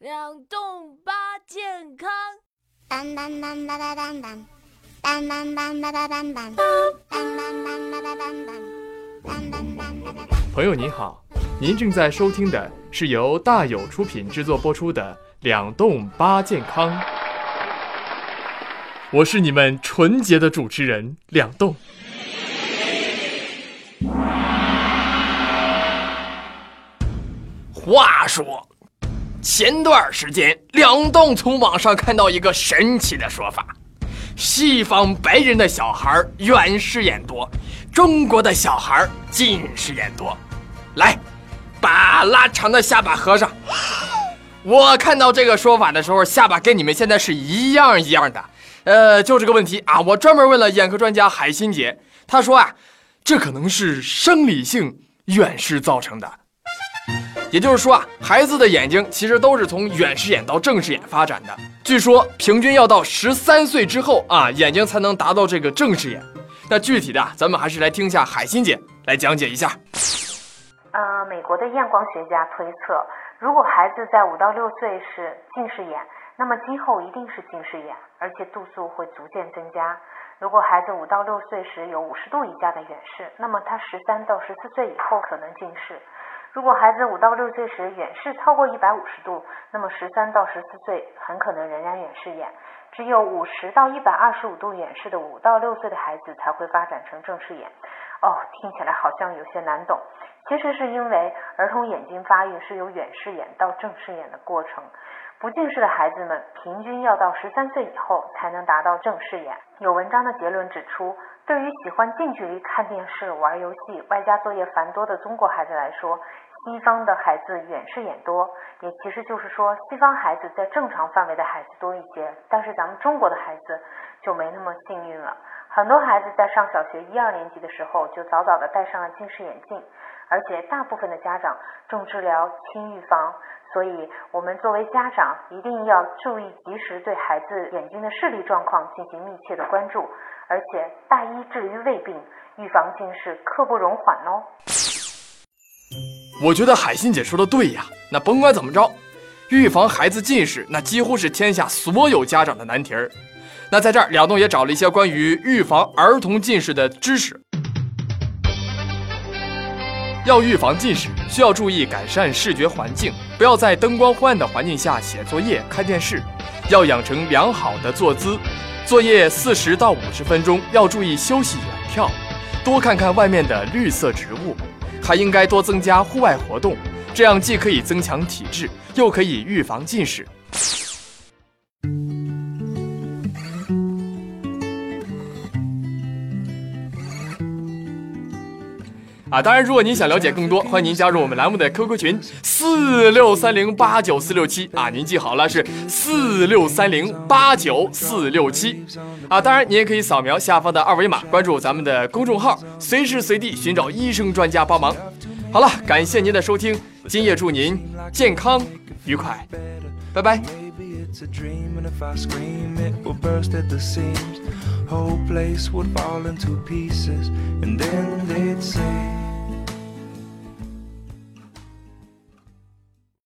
两栋八健康。当当当当当当当，当当，朋友您好，您正在收听的是由大有出品制作播出的《两栋八健康》，我是你们纯洁的主持人两栋。话说，前段时间，两栋从网上看到一个神奇的说法：西方白人的小孩远视眼多，中国的小孩近视眼多。来，把拉长的下巴合上。我看到这个说法的时候，下巴跟你们现在是一样一样的。呃，就这个问题啊，我专门问了眼科专家海欣姐，她说啊，这可能是生理性远视造成的。也就是说啊，孩子的眼睛其实都是从远视眼到正视眼发展的。据说平均要到十三岁之后啊，眼睛才能达到这个正视眼。那具体的，咱们还是来听一下海欣姐来讲解一下。呃，美国的验光学家推测，如果孩子在五到六岁是近视眼，那么今后一定是近视眼，而且度数会逐渐增加。如果孩子五到六岁时有五十度以下的远视，那么他十三到十四岁以后可能近视。如果孩子五到六岁时远视超过一百五十度，那么十三到十四岁很可能仍然远视眼。只有五十到一百二十五度远视的五到六岁的孩子才会发展成正视眼。哦，听起来好像有些难懂。其实是因为儿童眼睛发育是由远视眼到正视眼的过程。不近视的孩子们平均要到十三岁以后才能达到正视眼。有文章的结论指出，对于喜欢近距离看电视、玩游戏、外加作业繁多的中国孩子来说，西方的孩子远视眼多，也其实就是说西方孩子在正常范围的孩子多一些。但是咱们中国的孩子就没那么幸运了，很多孩子在上小学一二年级的时候就早早的戴上了近视眼镜，而且大部分的家长重治疗轻预防。所以，我们作为家长，一定要注意及时对孩子眼睛的视力状况进行密切的关注，而且大医治于未病，预防近视刻不容缓哦。我觉得海欣姐说的对呀，那甭管怎么着，预防孩子近视，那几乎是天下所有家长的难题儿。那在这儿，两栋也找了一些关于预防儿童近视的知识。要预防近视，需要注意改善视觉环境，不要在灯光昏暗的环境下写作业、看电视，要养成良好的坐姿。作业四十到五十分钟，要注意休息远眺，多看看外面的绿色植物，还应该多增加户外活动，这样既可以增强体质，又可以预防近视。啊，当然，如果您想了解更多，欢迎您加入我们栏目的 QQ 群四六三零八九四六七啊，您记好了是四六三零八九四六七啊。当然，您也可以扫描下方的二维码，关注咱们的公众号，随时随地寻找医生专家帮忙。好了，感谢您的收听，今夜祝您健康愉快，拜拜。It's a dream, and if I scream, it will burst at the seams. Whole place would fall into pieces, and then they'd say.